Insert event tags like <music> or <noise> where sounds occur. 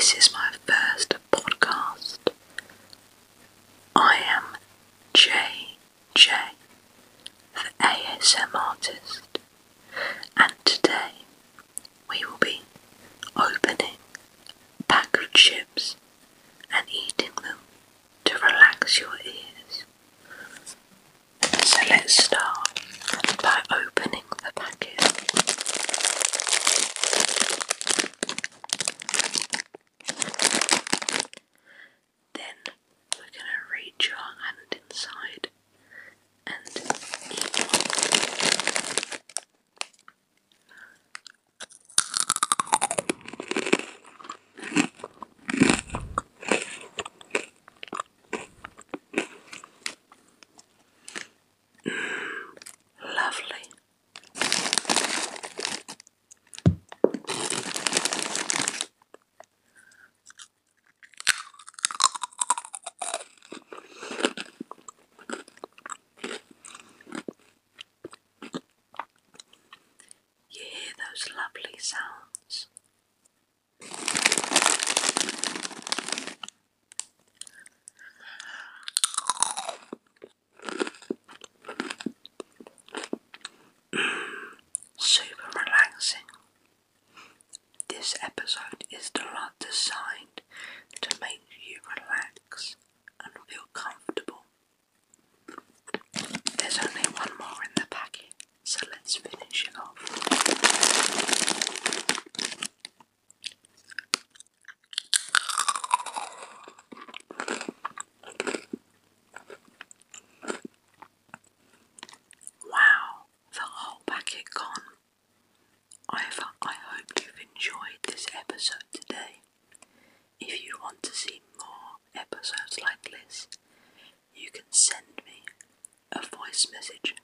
this is my first podcast. I am JJ, the ASM artist, and today we will be opening pack chips and eating them to relax your ears. So let's start those lovely sounds. <clears throat> Super relaxing. This episode is designed to make you relax episode today. If you want to see more episodes like this, you can send me a voice message